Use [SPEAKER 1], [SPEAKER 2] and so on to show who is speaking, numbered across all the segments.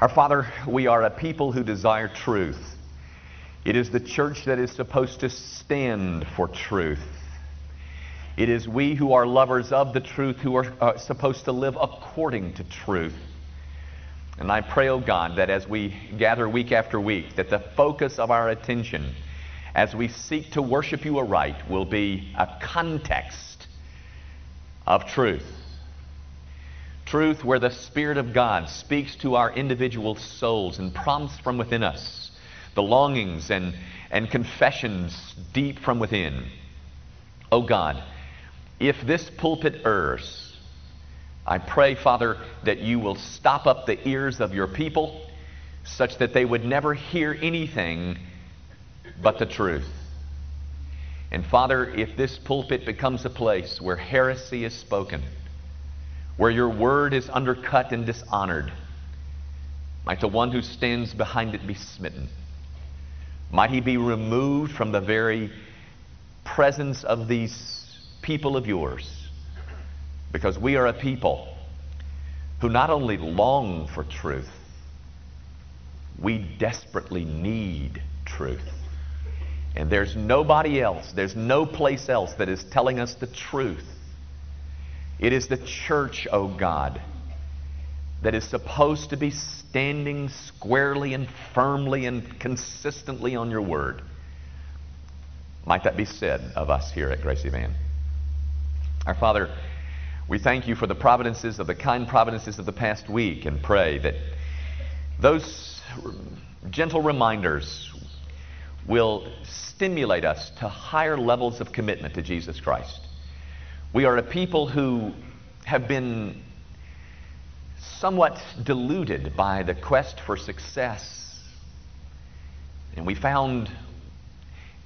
[SPEAKER 1] Our Father, we are a people who desire truth. It is the church that is supposed to stand for truth. It is we who are lovers of the truth who are uh, supposed to live according to truth. And I pray, oh God, that as we gather week after week, that the focus of our attention as we seek to worship you aright will be a context of truth. Truth where the Spirit of God speaks to our individual souls and prompts from within us the longings and, and confessions deep from within. Oh God, if this pulpit errs, I pray, Father, that you will stop up the ears of your people such that they would never hear anything but the truth. And Father, if this pulpit becomes a place where heresy is spoken, where your word is undercut and dishonored. Might the one who stands behind it be smitten. Might he be removed from the very presence of these people of yours. Because we are a people who not only long for truth, we desperately need truth. And there's nobody else, there's no place else that is telling us the truth it is the church, O oh God, that is supposed to be standing squarely and firmly and consistently on your word. Might that be said of us here at Gracie Van? Our Father, we thank you for the providences of the kind providences of the past week and pray that those gentle reminders will stimulate us to higher levels of commitment to Jesus Christ. We are a people who have been somewhat deluded by the quest for success. And we found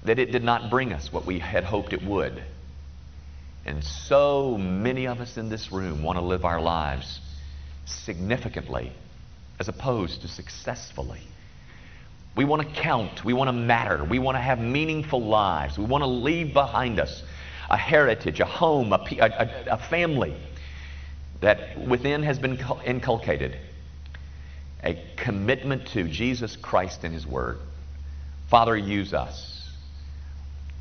[SPEAKER 1] that it did not bring us what we had hoped it would. And so many of us in this room want to live our lives significantly as opposed to successfully. We want to count. We want to matter. We want to have meaningful lives. We want to leave behind us a heritage, a home, a, a, a family that within has been inculcated a commitment to Jesus Christ and His Word. Father, use us.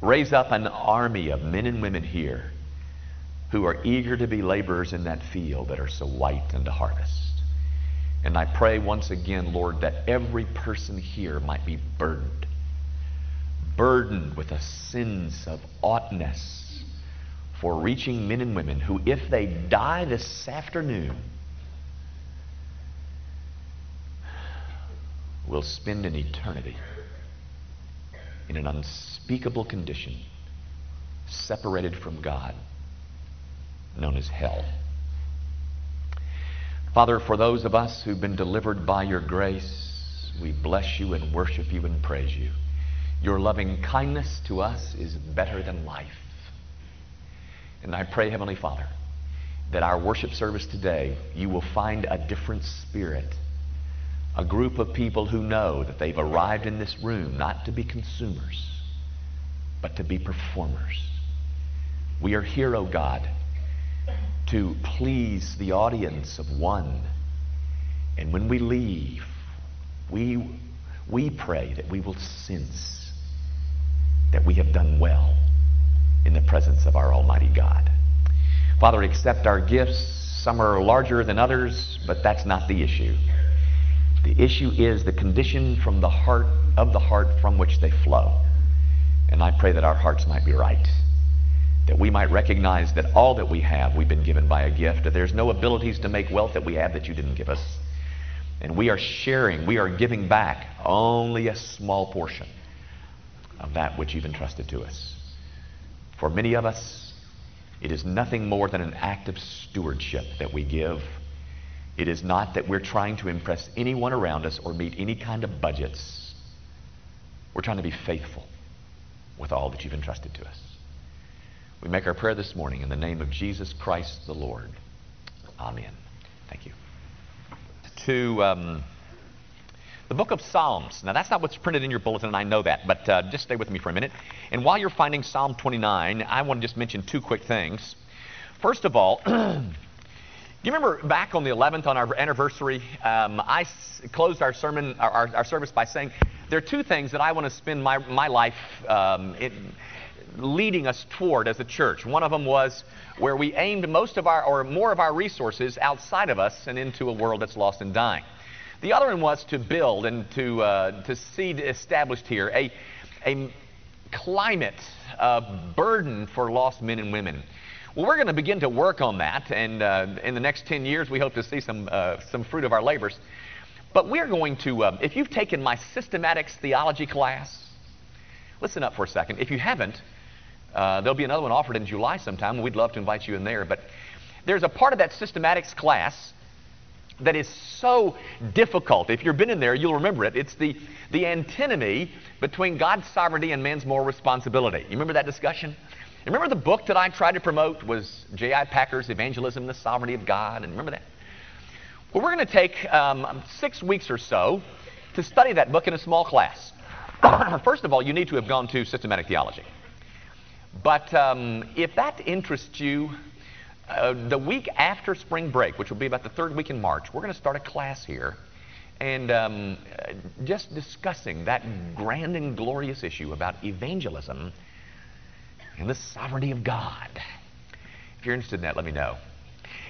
[SPEAKER 1] Raise up an army of men and women here who are eager to be laborers in that field that are so white unto harvest. And I pray once again, Lord, that every person here might be burdened, burdened with a sense of oughtness for reaching men and women who, if they die this afternoon, will spend an eternity in an unspeakable condition, separated from God, known as hell. Father, for those of us who've been delivered by your grace, we bless you and worship you and praise you. Your loving kindness to us is better than life. And I pray, Heavenly Father, that our worship service today, you will find a different spirit. A group of people who know that they've arrived in this room not to be consumers, but to be performers. We are here, O oh God, to please the audience of one. And when we leave, we, we pray that we will sense that we have done well in the presence of our Almighty God. Father, accept our gifts. Some are larger than others, but that's not the issue. The issue is the condition from the heart of the heart from which they flow. And I pray that our hearts might be right. That we might recognize that all that we have, we've been given by a gift. That there's no abilities to make wealth that we have that you didn't give us. And we are sharing, we are giving back only a small portion of that which you've entrusted to us. For many of us, it is nothing more than an act of stewardship that we give. It is not that we're trying to impress anyone around us or meet any kind of budgets. We're trying to be faithful with all that you've entrusted to us. We make our prayer this morning in the name of Jesus Christ the Lord. Amen. Thank you. To um, the book of Psalms. Now, that's not what's printed in your bulletin, and I know that, but uh, just stay with me for a minute. And while you're finding Psalm 29, I want to just mention two quick things. First of all, do you remember back on the 11th on our anniversary, um, I s- closed our sermon, our, our, our, service by saying there are two things that I want to spend my, my life um, leading us toward as a church. One of them was where we aimed most of our, or more of our resources outside of us and into a world that's lost and dying. The other one was to build and to, uh, to see established here a, a climate of burden for lost men and women. Well, we're going to begin to work on that, and uh, in the next 10 years, we hope to see some, uh, some fruit of our labors. But we're going to, uh, if you've taken my systematics theology class, listen up for a second. If you haven't, uh, there'll be another one offered in July sometime, we'd love to invite you in there. But there's a part of that systematics class that is so difficult. If you've been in there, you'll remember it. It's the, the antinomy between God's sovereignty and man's moral responsibility. You remember that discussion? Remember the book that I tried to promote was J.I. Packer's Evangelism and the Sovereignty of God? And remember that? Well, we're going to take um, six weeks or so to study that book in a small class. First of all, you need to have gone to systematic theology. But um, if that interests you, uh, the week after spring break, which will be about the third week in March, we're going to start a class here and um, just discussing that grand and glorious issue about evangelism and the sovereignty of God. If you're interested in that, let me know.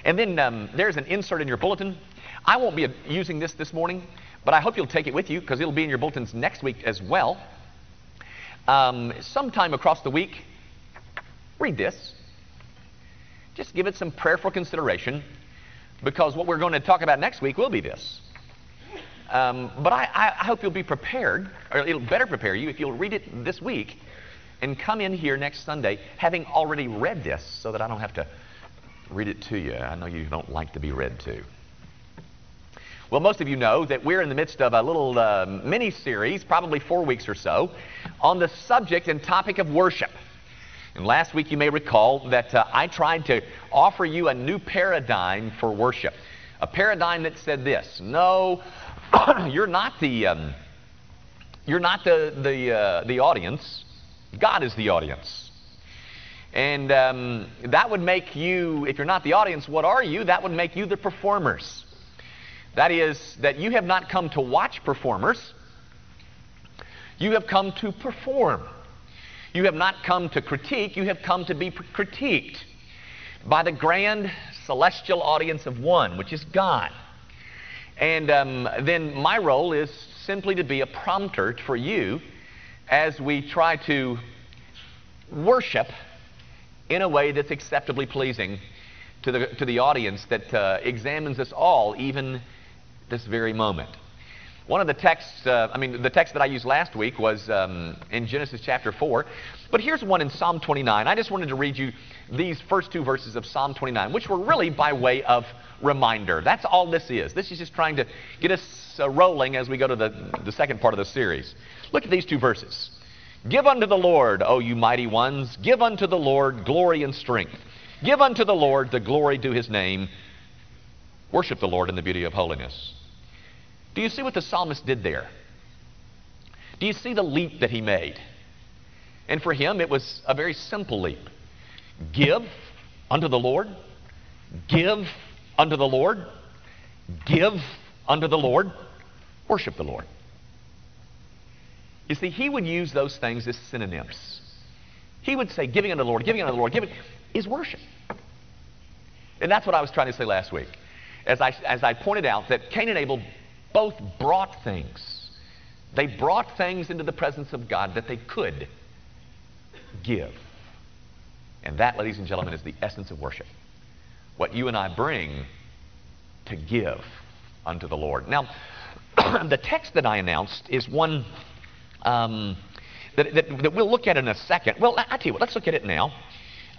[SPEAKER 1] And then um, there's an insert in your bulletin. I won't be using this this morning, but I hope you'll take it with you because it'll be in your bulletins next week as well. Um, sometime across the week, read this. Just give it some prayerful consideration because what we're going to talk about next week will be this. Um, but I, I, hope you'll be prepared, or it'll better prepare you if you'll read it this week and come in here next Sunday having already read this so that I don't have to read it to you. I know you don't like to be read to. Well, most of you know that we're in the midst of a little uh, mini series, probably four weeks or so, on the subject and topic of worship. And last week you may recall that uh, I tried to offer you a new paradigm for worship. A paradigm that said this No, you're not the, um, you're not the, the, uh, the audience, God is the audience. And um, that would make you, if you're not the audience, what are you? That would make you the performers. That is, that you have not come to watch performers, you have come to perform. You have not come to critique, you have come to be critiqued by the grand celestial audience of one, which is God. And um, then my role is simply to be a prompter for you as we try to worship in a way that's acceptably pleasing to the, to the audience that uh, examines us all, even this very moment. One of the texts, uh, I mean, the text that I used last week was um, in Genesis chapter 4. But here's one in Psalm 29. I just wanted to read you these first two verses of Psalm 29, which were really by way of reminder. That's all this is. This is just trying to get us uh, rolling as we go to the, the second part of the series. Look at these two verses. Give unto the Lord, O you mighty ones, give unto the Lord glory and strength. Give unto the Lord the glory due his name. Worship the Lord in the beauty of holiness. Do you see what the psalmist did there? Do you see the leap that he made? And for him, it was a very simple leap. Give unto the Lord, give unto the Lord, give unto the Lord, worship the Lord. You see, he would use those things as synonyms. He would say, giving unto the Lord, giving unto the Lord, giving is worship. And that's what I was trying to say last week. As I, as I pointed out, that Cain and Abel both brought things. They brought things into the presence of God that they could give. And that, ladies and gentlemen, is the essence of worship. What you and I bring to give unto the Lord. Now, the text that I announced is one um, that, that, that, we'll look at in a second. Well, I, I tell you what, let's look at it now.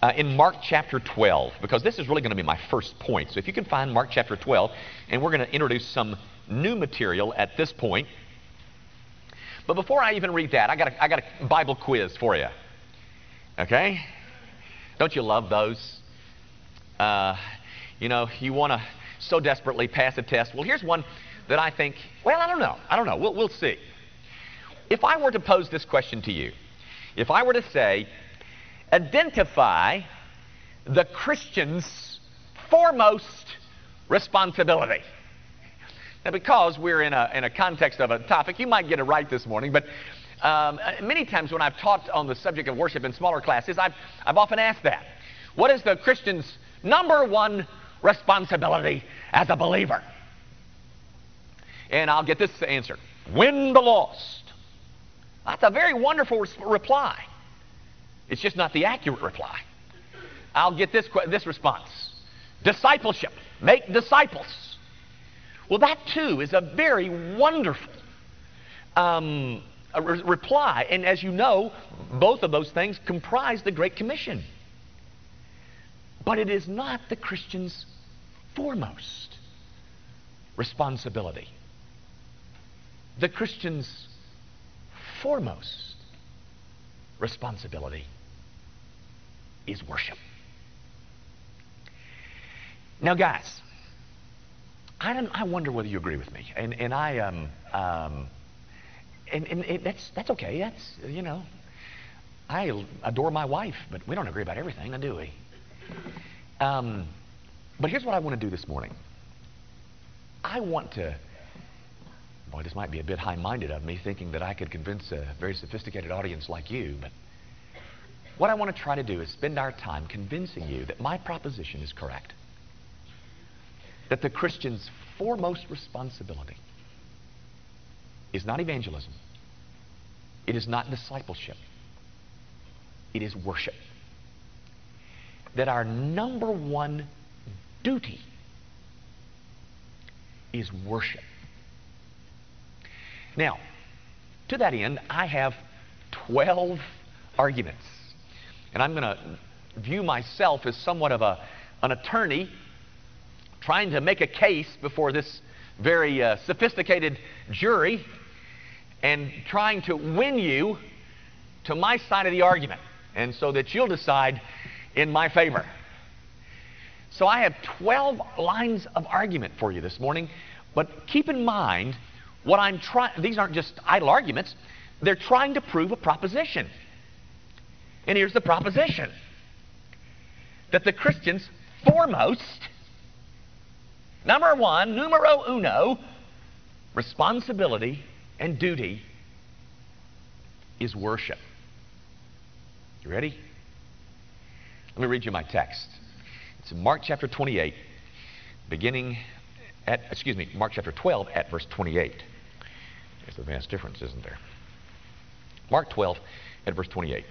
[SPEAKER 1] Uh, in Mark chapter 12, because this is really going to be my first point. So if you can find Mark chapter 12, and we're going to introduce some new material at this point. But before I even read that, I got a, I got a Bible quiz for you. Okay? Don't you love those? Uh, you know, you want to so desperately pass a test. Well, here's one that I think, well, I don't know. I don't know. We'll, we'll see. If I were to pose this question to you, if I were to say, identify the Christian's foremost responsibility. Now, because we're in a, in a context of a topic, you might get it right this morning, but um, many times when I've taught on the subject of worship in smaller classes, I've, I've often asked that. What is the Christian's number one responsibility as a believer? And I'll get this answer win the lost. That's a very wonderful res- reply. It's just not the accurate reply. I'll get this, this response discipleship, make disciples. Well, that too is a very wonderful um, re- reply. And as you know, both of those things comprise the Great Commission. But it is not the Christian's foremost responsibility. The Christian's foremost responsibility is worship. Now, guys, I, don't, I wonder whether you agree with me. And, and I, um, um, and, and it, that's, that's okay. That's, you know, I adore my wife, but we don't agree about everything, do we? Um, but here's what I want to do this morning. I want to, boy, this might be a bit high minded of me thinking that I could convince a very sophisticated audience like you, but what I want to try to do is spend our time convincing you that my proposition is correct. That the Christian's foremost responsibility is not evangelism, it is not discipleship, it is worship that our number one duty is worship. Now, to that end, I have 12 arguments. And I'm going to view myself as somewhat of a, an attorney trying to make a case before this very uh, sophisticated jury and trying to win you to my side of the argument. And so that you'll decide in my favor. So I have 12 lines of argument for you this morning, but keep in mind what I'm trying, these aren't just idle arguments, they're trying to prove a proposition. And here's the proposition that the Christian's foremost, number one, numero uno, responsibility and duty is worship. You ready? Let me read you my text. It's in Mark chapter 28, beginning at, excuse me, Mark chapter 12 at verse 28. There's a vast difference, isn't there? Mark 12 at verse 28.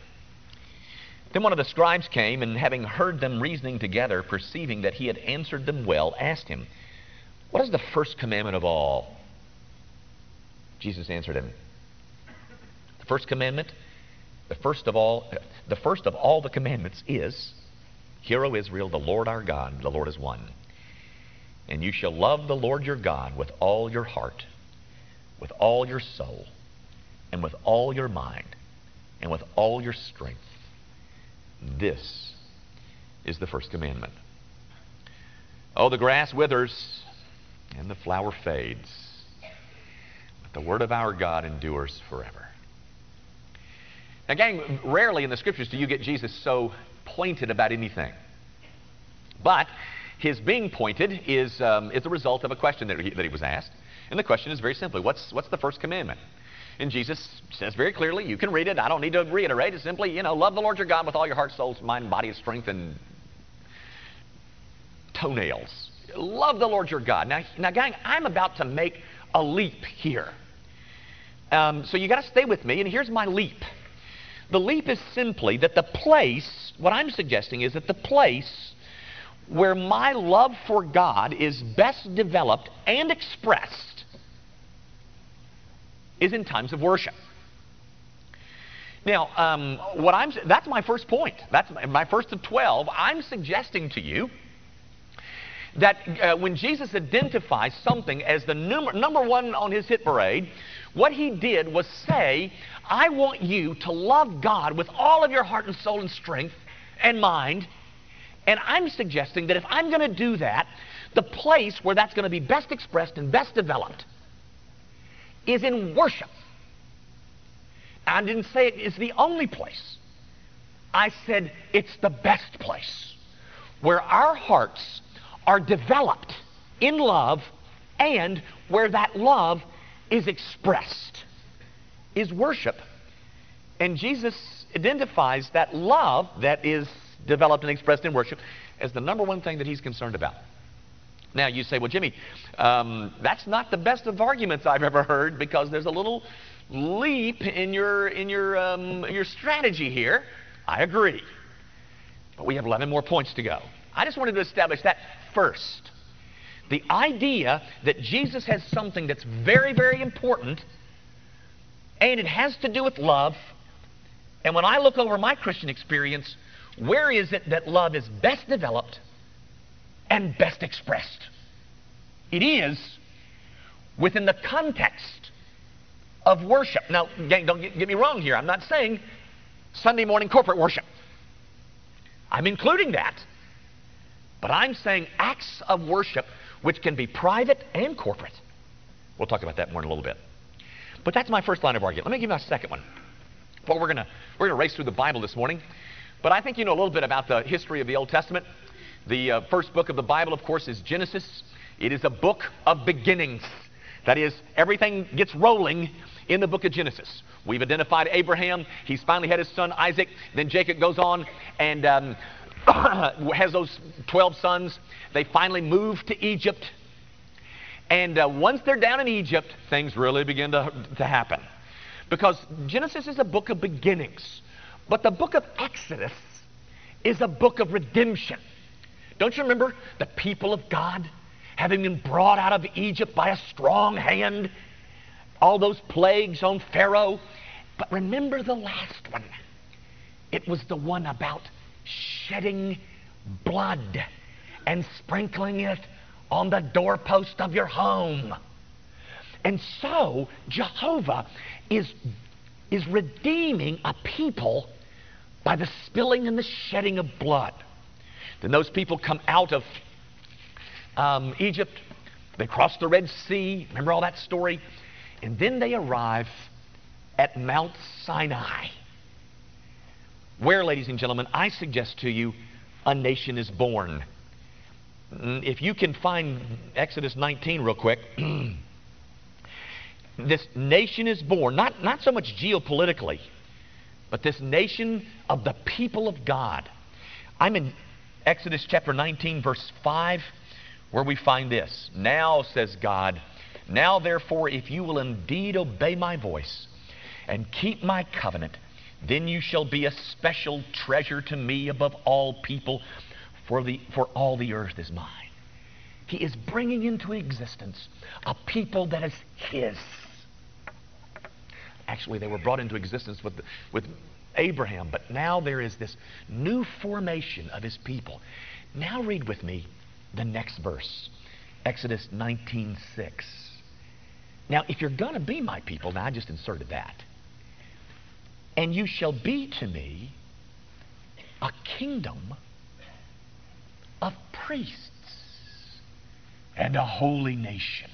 [SPEAKER 1] Then one of the scribes came, and having heard them reasoning together, perceiving that he had answered them well, asked him, What is the first commandment of all? Jesus answered him, The first commandment the first of all, the first of all the commandments is, Hear, O Israel, the Lord our God, the Lord is one. And you shall love the Lord your God with all your heart, with all your soul, and with all your mind, and with all your strength. This is the first commandment. Oh, the grass withers and the flower fades, but the word of our God endures forever. Now, gang, rarely in the scriptures do you get Jesus so pointed about anything. But his being pointed is, um, is the result of a question that he, that he was asked. And the question is very simply what's, what's the first commandment? And Jesus says very clearly, you can read it. I don't need to reiterate. It's simply, you know, love the Lord your God with all your heart, soul, mind, body, and strength, and toenails. Love the Lord your God. Now, now gang, I'm about to make a leap here. Um, so you got to stay with me, and here's my leap. The leap is simply that the place, what I'm suggesting is that the place where my love for God is best developed and expressed is in times of worship. Now, um, what I'm that's my first point. That's my first of twelve. I'm suggesting to you that uh, when Jesus identifies something as the number, number one on his hit parade, what he did was say, I want you to love God with all of your heart and soul and strength and mind. And I'm suggesting that if I'm going to do that, the place where that's going to be best expressed and best developed is in worship. I didn't say it is the only place. I said it's the best place where our hearts are developed
[SPEAKER 2] in love and where that love is expressed is worship. And Jesus identifies that love that is developed and expressed in worship as the number one thing that he's concerned about. Now you say, well, Jimmy, um, that's not the best of arguments I've ever heard because there's a little leap in your in your um, your strategy here. I agree, but we have 11 more points to go. I just wanted to establish that first. The idea that Jesus has something that's very, very important, and it has to do with love. And when I look over my Christian experience, where is it that love is best developed and best expressed? It is within the context of worship. Now, gang, don't get, get me wrong here. I'm not saying Sunday morning corporate worship. I'm including that. But I'm saying acts of worship which can be private and corporate. We'll talk about that more in a little bit. But that's my first line of argument. Let me give you my second one. Well, we're going we're gonna race through the Bible this morning. But I think you know a little bit about the history of the Old Testament. The uh, first book of the Bible, of course, is Genesis. It is a book of beginnings. That is, everything gets rolling in the book of Genesis. We've identified Abraham. He's finally had his son Isaac. Then Jacob goes on and um, has those 12 sons. They finally move to Egypt. And uh, once they're down in Egypt, things really begin to, to happen. Because Genesis is a book of beginnings. But the book of Exodus is a book of redemption. Don't you remember the people of God having been brought out of Egypt by a strong hand? All those plagues on Pharaoh. But remember the last one. It was the one about shedding blood and sprinkling it on the doorpost of your home. And so Jehovah is, is redeeming a people by the spilling and the shedding of blood. Then those people come out of um, Egypt. They cross the Red Sea. Remember all that story? And then they arrive at Mount Sinai where, ladies and gentlemen, I suggest to you a nation is born. Mm, if you can find Exodus 19 real quick, this nation is born, not, not so much geopolitically, but this nation of the people of God. I'm in Exodus chapter 19, verse 5, where we find this. Now, says God, now therefore, if you will indeed obey my voice and keep my covenant, then you shall be a special treasure to me above all people, for, the, for all the earth is mine. He is bringing into existence a people that is His. Actually, they were brought into existence with, with Abraham, but now there is this new formation of His people. Now read with me the next verse, Exodus 19:6. Now, if you're going to be my people, now I just inserted that. And you shall be to me a kingdom of priests and a holy nation.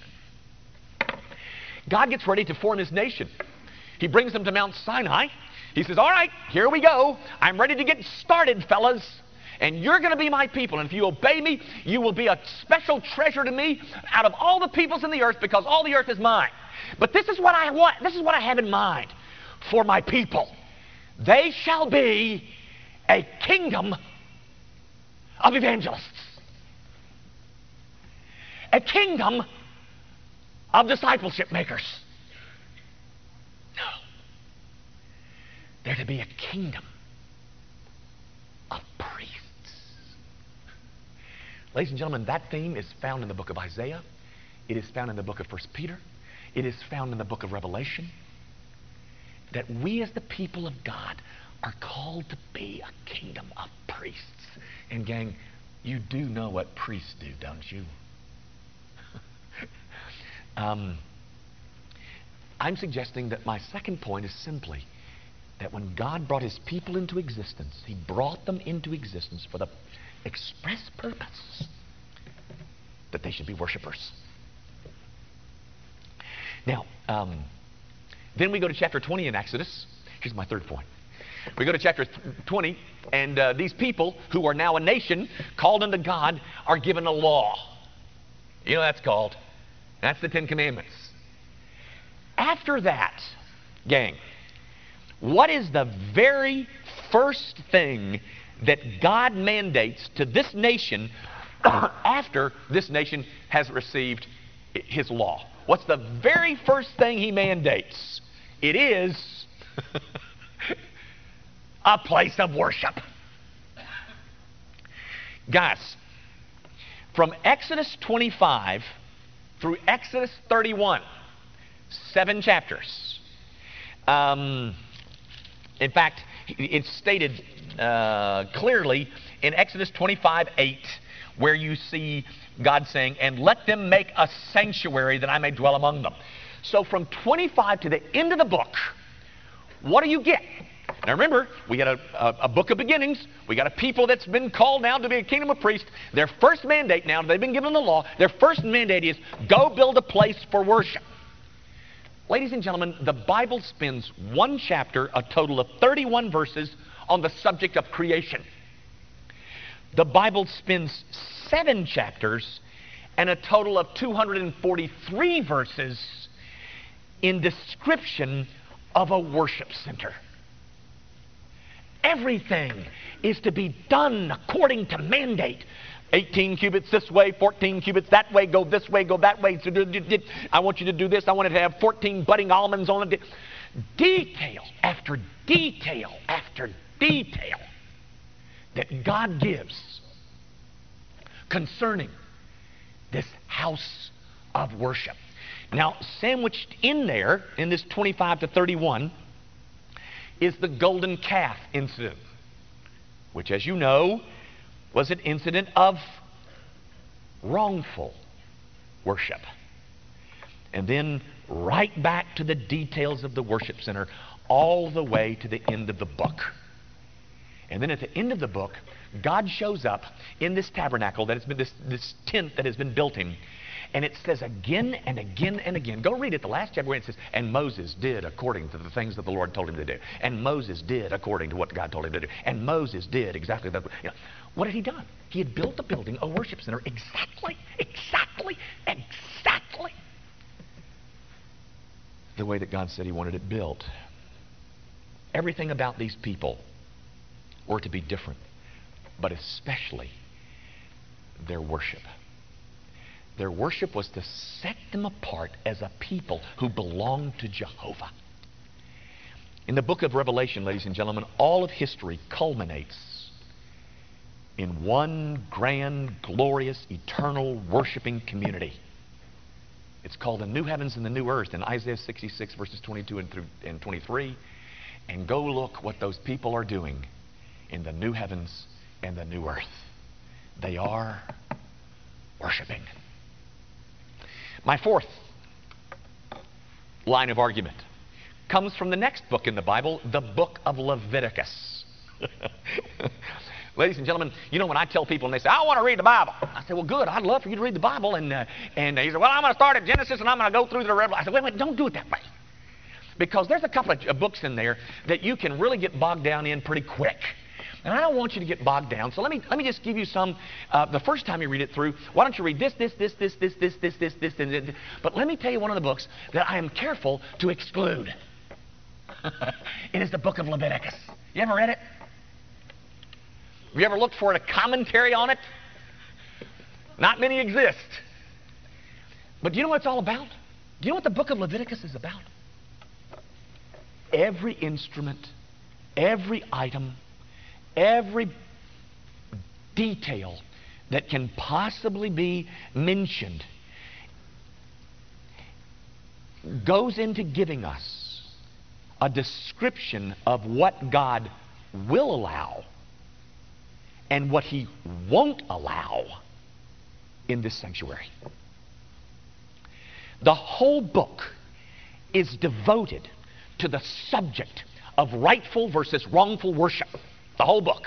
[SPEAKER 2] God gets ready to form his nation. He brings them to Mount Sinai. He says, All right, here we go. I'm ready to get started, fellas. And you're going to be my people. And if you obey me, you will be a special treasure to me out of all the peoples in the earth because all the earth is mine. But this is what I want. This is what I have in mind for my people. They shall be a kingdom of evangelists, a kingdom of discipleship makers. No. They're to be a kingdom of priests. Ladies and gentlemen, that theme is found in the book of Isaiah. It is found in the book of 1 Peter. It is found in the book of Revelation that we as the people of God are called to be a kingdom of priests. And gang, you do know what priests do, don't you? um, I'm suggesting that my second point is simply that when God brought his people into existence, he brought them into existence for the express purpose that they should be worshipers. Now, um, then we go to chapter 20 in Exodus. Here's my third point. We go to chapter 20, and uh, these people who are now a nation called unto God are given a law. You know that's called? That's the Ten Commandments. After that, gang, what is the very first thing that God mandates to this nation after this nation has received his law? What's the very first thing he mandates? It is a place of worship. Guys, from Exodus 25 through Exodus 31, seven chapters. Um, in fact, it's stated uh, clearly in Exodus 25 8, where you see God saying, And let them make a sanctuary that I may dwell among them. So from 25 to the end of the book, what do you get? Now remember, we got a, a, a, book of beginnings. We got a people that's been called now to be a kingdom of priests. Their first mandate now, they've been given the law, their first mandate is go build a place for worship. Ladies and gentlemen, the Bible spends one chapter, a total of 31 verses, on the subject of creation. The Bible spends seven chapters and a total of 243 verses in description of a worship center. Everything is to be done according to mandate. 18 cubits this way, 14 cubits that way, go this way, go that way. I want you to do this. I want it to have 14 budding almonds on it. Detail after detail after detail that God gives concerning this house of worship. Now, sandwiched in there, in this 25 to 31, is the golden calf incident, which, as you know, was an incident of wrongful worship. And then right back to the details of the worship center, all the way to the end of the book. And then at the end of the book, God shows up in this tabernacle that has been this, this tent that has been built him. And it says again and again and again. Go read it, the last chapter where it says, And Moses did according to the things that the Lord told him to do. And Moses did according to what God told him to do. And Moses did exactly that. You know, what had he done? He had built a building, a worship center, exactly, exactly, exactly the way that God said he wanted it built. Everything about these people were to be different, but especially their worship. Their worship was to set them apart as a people who belonged to Jehovah. In the book of Revelation, ladies and gentlemen, all of history culminates in one grand, glorious, eternal worshiping community. It's called the new heavens and the new earth in Isaiah 66, verses 22 and, through, and 23. And go look what those people are doing in the new heavens and the new earth. They are worshiping. My fourth line of argument comes from the next book in the Bible, the book of Leviticus. Ladies and gentlemen, you know when I tell people and they say, I want to read the Bible. I say, well, good. I'd love for you to read the Bible. And, uh, and he said, well, I'm going to start at Genesis and I'm going to go through the Revelation. I said, wait, wait, don't do it that way. Because there's a couple of uh, books in there that you can really get bogged down in pretty quick. And I don't want you to get bogged down. So let me, let me just give you some. Uh, the first time you read it through, why don't you read this, this, this, this, this, this, this, this, this, this, this. But let me tell you one of the books that I am careful to exclude. it is the book of Leviticus. You ever read it? Have you ever looked for a commentary on it? Not many exist. But do you know what it's all about? Do you know what the book of Leviticus is about? Every instrument, every item, every detail that can possibly be mentioned goes into giving us a description of what God will allow and what he won't allow in this sanctuary. The whole book is devoted to the subject of rightful versus wrongful worship. The whole book.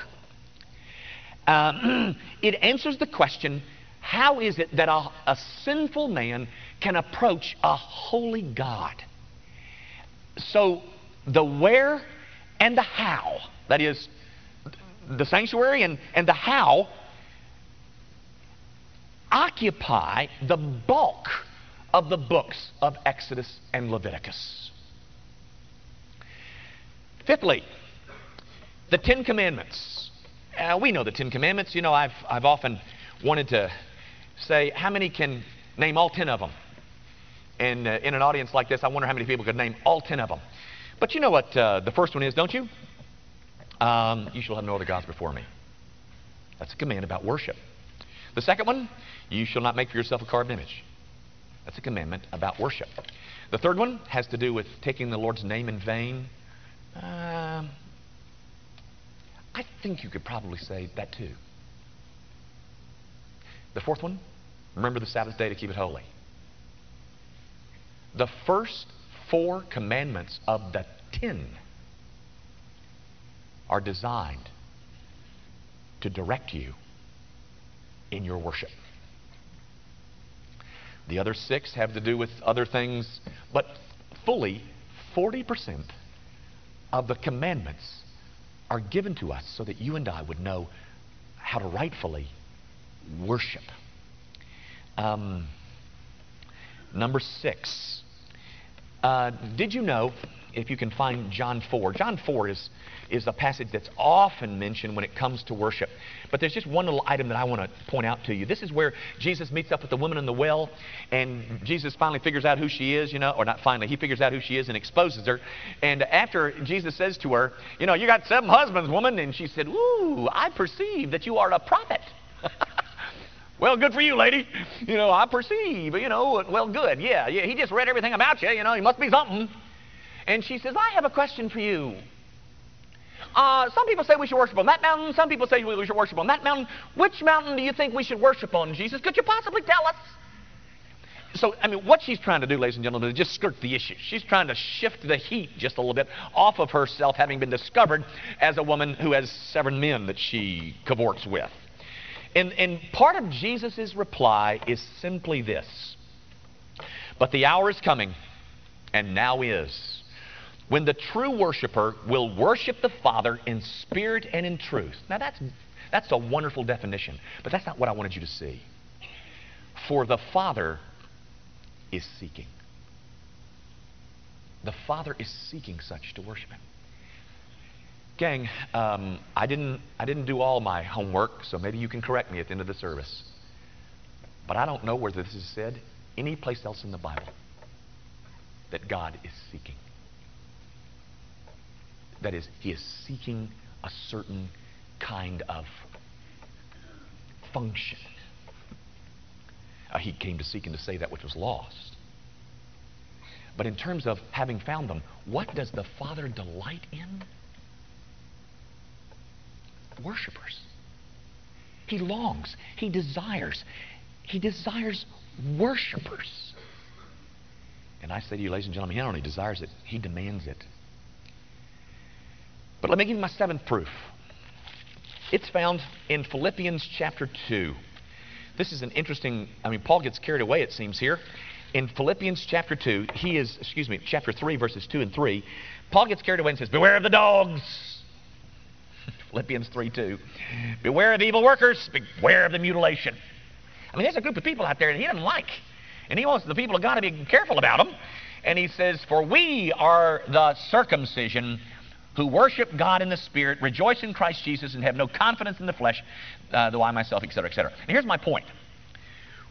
[SPEAKER 2] Um, it answers the question how is it that a, a sinful man can approach a holy God? So, the where and the how, that is, the sanctuary and, and the how occupy the bulk of the books of Exodus and Leviticus. Fifthly, the Ten Commandments. Uh, we know the Ten Commandments. You know, I've, I've often wanted to say, how many can name all ten of them? And uh, in an audience like this, I wonder how many people could name all ten of them. But you know what uh, the first one is, don't you? Um, you shall have no other gods before me. That's a command about worship. The second one, you shall not make for yourself a carved image. That's a commandment about worship. The third one has to do with taking the Lord's name in vain. Uh, I think you could probably say that too. The fourth one, remember the Sabbath day to keep it holy. The first four commandments of the ten are designed to direct you in your worship. The other six have to do with other things, but fully 40% of the commandments are given to us so that you and I would know how to rightfully worship. Um, number six. Uh, did you know, if you can find John 4, John 4 is is a passage that's often mentioned when it comes to worship. But there's just one little item that I want to point out to you. This is where Jesus meets up with the woman in the well, and Jesus finally figures out who she is, you know, or not finally, he figures out who she is and exposes her. And after Jesus says to her, You know, you got seven husbands, woman, and she said, Ooh, I perceive that you are a prophet. Well, good for you, lady. You know, I perceive, you know, well, good. Yeah, yeah. He just read everything about you. You know, he must be something. And she says, I have a question for you. Uh, some people say we should worship on that mountain. Some people say we should worship on that mountain. Which mountain do you think we should worship on, Jesus? Could you possibly tell us? So, I mean, what she's trying to do, ladies and gentlemen, is just skirt the issue. She's trying to shift the heat just a little bit off of herself, having been discovered as a woman who has seven men that she cavorts with. And, and part of Jesus' reply is simply this But the hour is coming, and now is when the true worshiper will worship the Father in spirit and in truth. Now that's, that's a wonderful definition, but that's not what I wanted you to see. For the Father is seeking. The Father is seeking such to worship Him. Gang, um, I, didn't, I didn't do all my homework, so maybe you can correct me at the end of the service. But I don't know where this is said any place else in the Bible that God is seeking. That is, he is seeking a certain kind of function. Uh, he came to seek and to save that which was lost. But in terms of having found them, what does the Father delight in? Worshippers. He longs, he desires, he desires worshippers. And I say to you, ladies and gentlemen, he not only desires it, he demands it. But let me give you my seventh proof. It's found in Philippians chapter 2. This is an interesting, I mean, Paul gets carried away, it seems, here. In Philippians chapter 2, he is, excuse me, chapter 3, verses 2 and 3, Paul gets carried away and says, Beware of the dogs. Philippians 3 2. Beware of evil workers, beware of the mutilation. I mean, there's a group of people out there that he doesn't like. And he wants the people of God to be careful about them. And he says, For we are the circumcision who worship God in the Spirit, rejoice in Christ Jesus, and have no confidence in the flesh, uh, though I myself, etc., etc. And here's my point.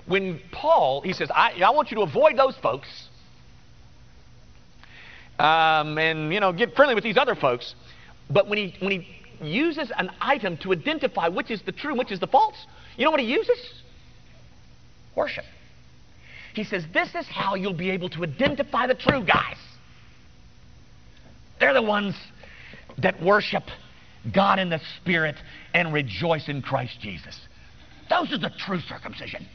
[SPEAKER 2] When Paul, he says, I, I want you to avoid those folks um, and, you know, get friendly with these other folks. But when he, when he uses an item to identify which is the true and which is the false, you know what he uses? Worship. He says, This is how you'll be able to identify the true guys. They're the ones that worship God in the Spirit and rejoice in Christ Jesus. Those are the true circumcision.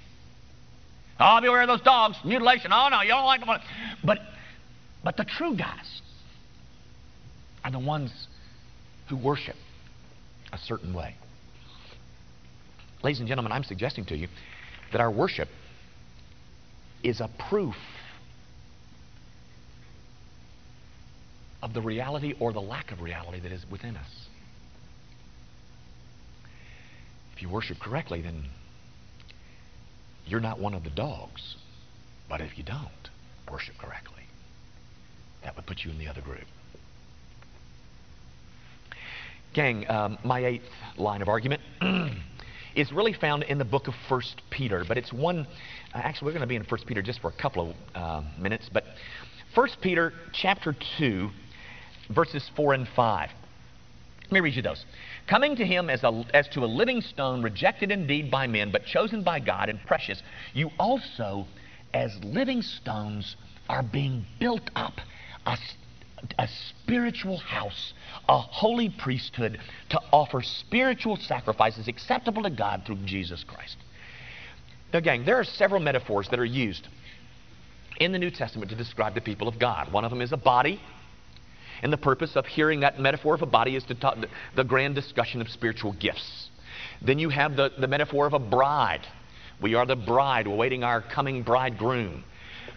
[SPEAKER 2] Oh, beware of those dogs, mutilation. Oh, no, you don't like them. But, but the true guys are the ones who worship a certain way. Ladies and gentlemen, I'm suggesting to you that our worship is a proof of the reality or the lack of reality that is within us. If you worship correctly, then you're not one of the dogs. But if you don't worship correctly, that would put you in the other group. Gang, um, my eighth line of argument is really found in the book of First Peter, but it's one. Uh, actually, we're going to be in First Peter just for a couple of uh, minutes, but First Peter chapter two, verses four and five. Let me read you those. Coming to him as, a, as to a living stone, rejected indeed by men, but chosen by God and precious, you also, as living stones, are being built up a, a spiritual house, a holy priesthood, to offer spiritual sacrifices acceptable to God through Jesus Christ. Now, gang, there are several metaphors that are used in the New Testament to describe the people of God. One of them is a body. And the purpose of hearing that metaphor of a body is to talk the, grand discussion of spiritual gifts. Then you have the, the metaphor of a bride. We are the bride awaiting our coming bridegroom.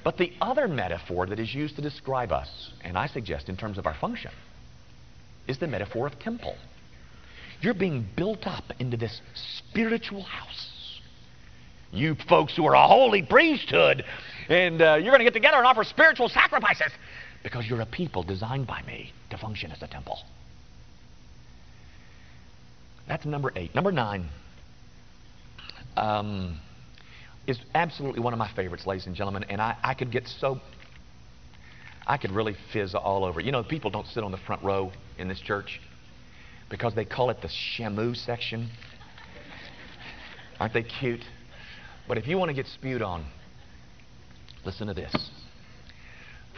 [SPEAKER 2] But the other metaphor that is used to describe us, and I suggest in terms of our function, is the metaphor of temple. You're being built up into this spiritual house. You folks who are a holy priesthood, and uh, you're going to get together and offer spiritual sacrifices because you're a people designed by me to function as a temple. That's number eight. Number nine um, is absolutely one of my favorites, ladies and gentlemen, and I, I could get so, I could really fizz all over. You know, people don't sit on the front row in this church because they call it the shamu section. Aren't they cute? But if you want to get spewed on, listen to this.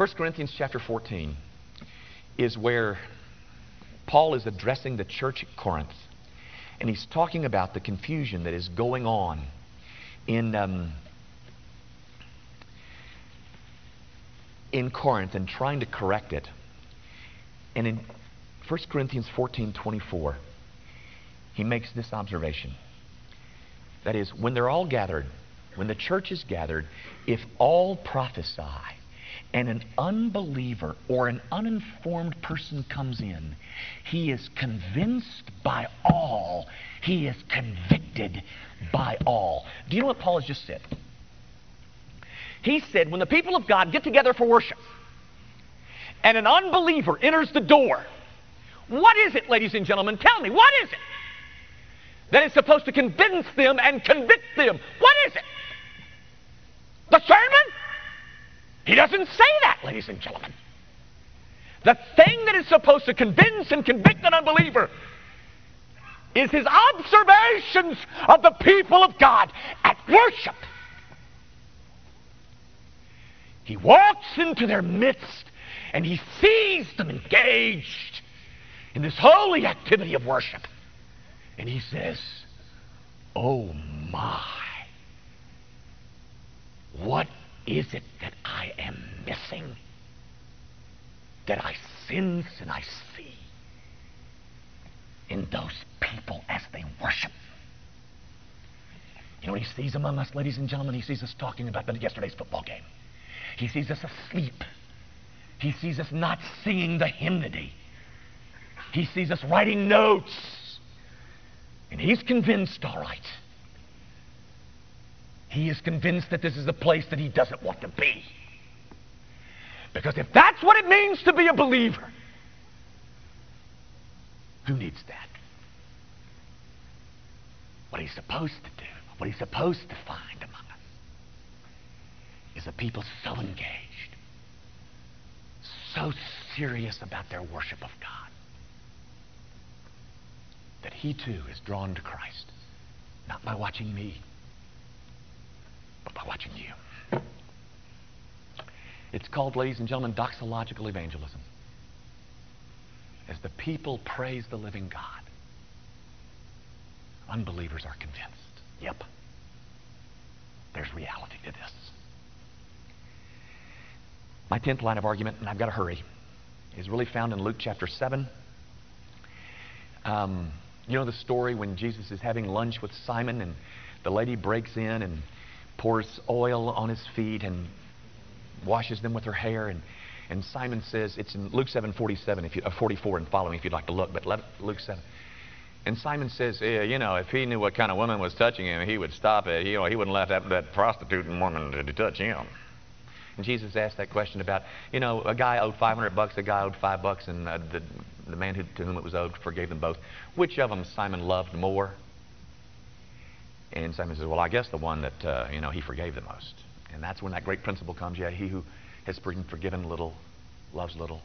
[SPEAKER 2] 1 Corinthians chapter 14 is where Paul is addressing the church at Corinth. And he's talking about the confusion that is going on in, um, in Corinth and trying to correct it. And in 1 Corinthians 14 24, he makes this observation. That is, when they're all gathered, when the church is gathered, if all prophesy, and an unbeliever or an uninformed person comes in, he is convinced by all. He is convicted by all. Do you know what Paul has just said? He said, when the people of God get together for worship and an unbeliever enters the door, what is it, ladies and gentlemen? Tell me, what is it that is supposed to convince them and convict them? What is it? The sermon? He doesn't say that, ladies and gentlemen. The thing that is supposed to convince and convict an unbeliever is his observations of the people of God at worship. He walks into their midst and he sees them engaged in this holy activity of worship. And he says, Oh my, what is it that I am missing? That I sense and I see in those people as they worship. You know what he sees among us, ladies and gentlemen? He sees us talking about yesterday's football game. He sees us asleep. He sees us not singing the hymnody. He sees us writing notes. And he's convinced, all right, he is convinced that this is a place that he doesn't want to be. Because if that's what it means to be a believer, who needs that? What he's supposed to do, what he's supposed to find among us, is a people so engaged, so serious about their worship of God, that he too is drawn to Christ, not by watching me, by watching you. It's called, ladies and gentlemen, doxological evangelism. As the people praise the living God, unbelievers are convinced. Yep, there's reality to this. My tenth line of argument, and I've got to hurry, is really found in Luke chapter 7. Um, you know the story when Jesus is having lunch with Simon and the lady breaks in and pours oil on his feet and washes them with her hair. And, and Simon says, it's in Luke 7 47, if you, uh, 44 and following if you'd like to look, but Luke 7.
[SPEAKER 1] And Simon says, yeah, you know, if he knew what kind of woman was touching him, he would stop it. You know, he wouldn't let that, that prostituting woman to touch him. And Jesus asked that question about, you know, a guy owed 500 bucks, a guy owed five bucks, and uh, the, the man who, to whom it was owed forgave them both. Which of them Simon loved more? And Simon says, well, I guess the one that, uh, you know, he forgave the most. And that's when that great principle comes. Yeah, he who has been forgiven little loves little.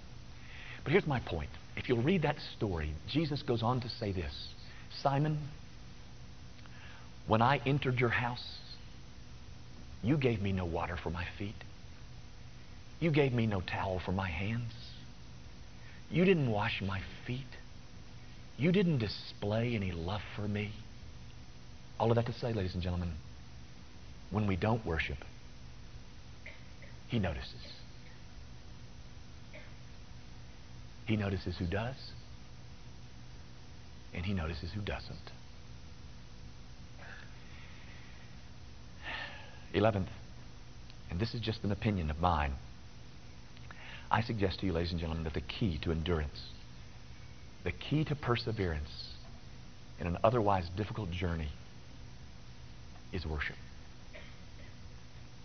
[SPEAKER 1] But here's my point. If you'll read that story, Jesus goes on to say this Simon, when I entered your house, you gave me no water for my feet. You gave me no towel for my hands. You didn't wash my feet. You didn't display any love for me. All of that to say, ladies and gentlemen, when we don't worship, He notices. He notices who does, and He notices who doesn't. Eleventh, and this is just an opinion of mine. I suggest to you, ladies and gentlemen, that the key to endurance, the key to perseverance in an otherwise difficult journey is worship.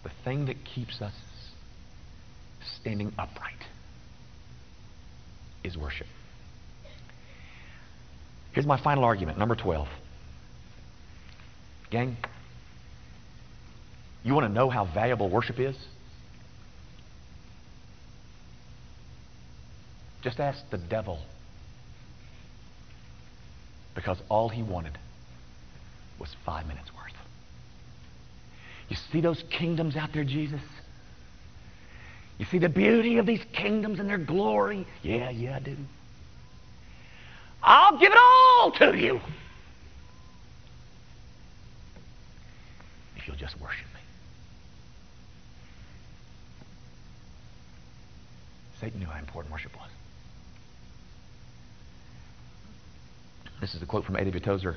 [SPEAKER 1] The thing that keeps us standing upright is worship. Here's my final argument, number 12. Gang, you want to know how valuable worship is? Just ask the devil. Because all he wanted was five minutes worth. You see those kingdoms out there, Jesus? You see the beauty of these kingdoms and their glory? Yeah, yeah, I do. I'll give it all to you. If you'll just worship me. Satan knew how important worship was. This is a quote from A.W. Tozer.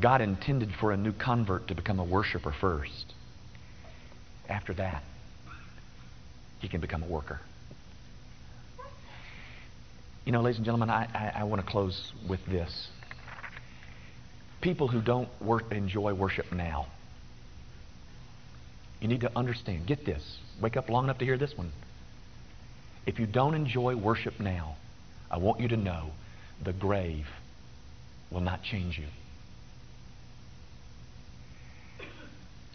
[SPEAKER 1] God intended for a new convert to become a worshiper first. After that, he can become a worker. You know, ladies and gentlemen, I, I, I want to close with this. People who don't work, enjoy worship now, you need to understand, get this. Wake up long enough to hear this one. If you don't enjoy worship now, I want you to know the grave will not change you.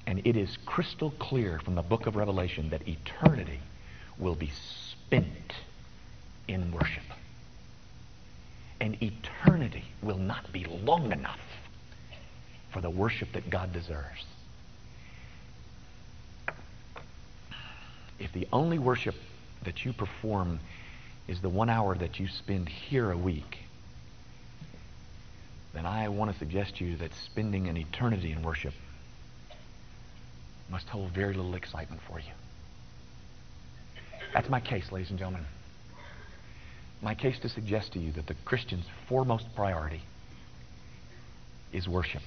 [SPEAKER 1] And it is crystal clear from the book of Revelation that eternity will be spent in worship. And eternity will not be long enough for the worship that God deserves. If the only worship that you perform is the one hour that you spend here a week, then I want to suggest to you that spending an eternity in worship must hold very little excitement for you. That's my case, ladies and gentlemen. My case to suggest to you that the Christian's foremost priority is worship.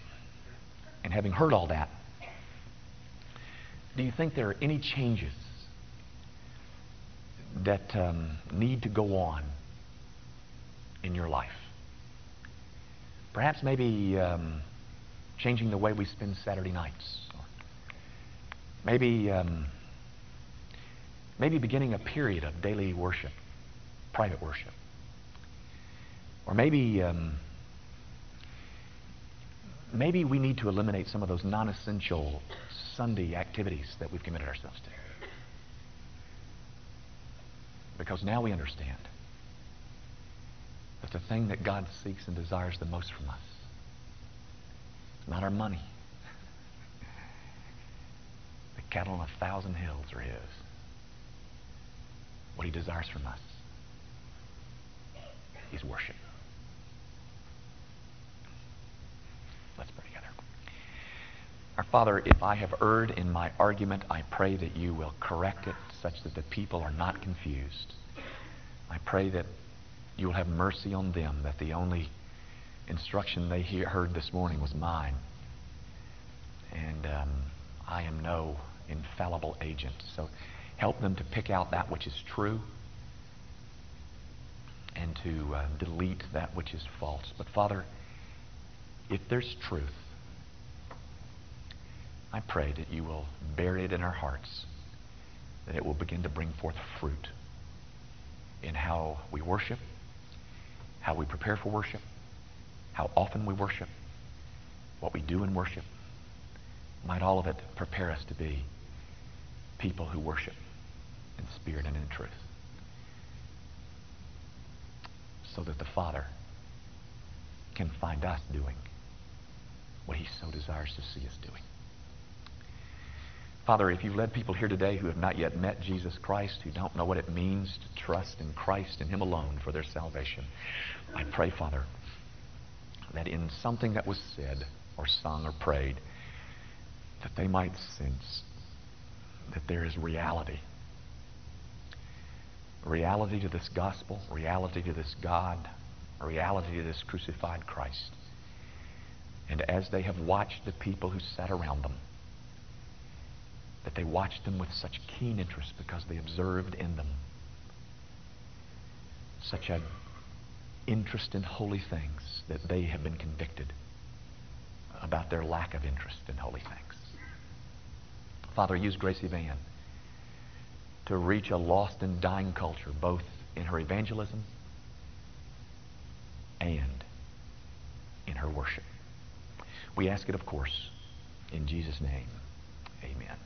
[SPEAKER 1] And having heard all that, do you think there are any changes that um, need to go on in your life? Perhaps maybe um, changing the way we spend Saturday nights. Maybe, um, maybe beginning a period of daily worship, private worship. Or maybe, um, maybe we need to eliminate some of those non-essential Sunday activities that we've committed ourselves to. Because now we understand that the thing that God seeks and desires the most from us not our money. The cattle on a thousand hills are His. What He desires from us is worship. Let's pray together. Our Father, if I have erred in my argument, I pray that you will correct it such that the people are not confused. I pray that you will have mercy on them, that the only instruction they hear, heard this morning was mine. And um, I am no infallible agent. So help them to pick out that which is true and to uh, delete that which is false. But Father, if there's truth, I pray that you will bury it in our hearts, that it will begin to bring forth fruit in how we worship, how we prepare for worship, how often we worship, what we do in worship. Might all of it prepare us to be people who worship in spirit and in truth. So that the Father can find us doing what he so desires to see us doing. Father, if you've led people here today who have not yet met Jesus Christ, who don't know what it means to trust in Christ and Him alone for their salvation, I pray, Father, that in something that was said or sung or prayed, that they might sense that there is reality. Reality to this gospel, reality to this God, reality to this crucified Christ. And as they have watched the people who sat around them, that they watched them with such keen interest because they observed in them such an interest in holy things that they have been convicted about their lack of interest in holy things. Father, use Gracie Van to reach a lost and dying culture, both in her evangelism and in her worship. We ask it, of course, in Jesus' name. Amen.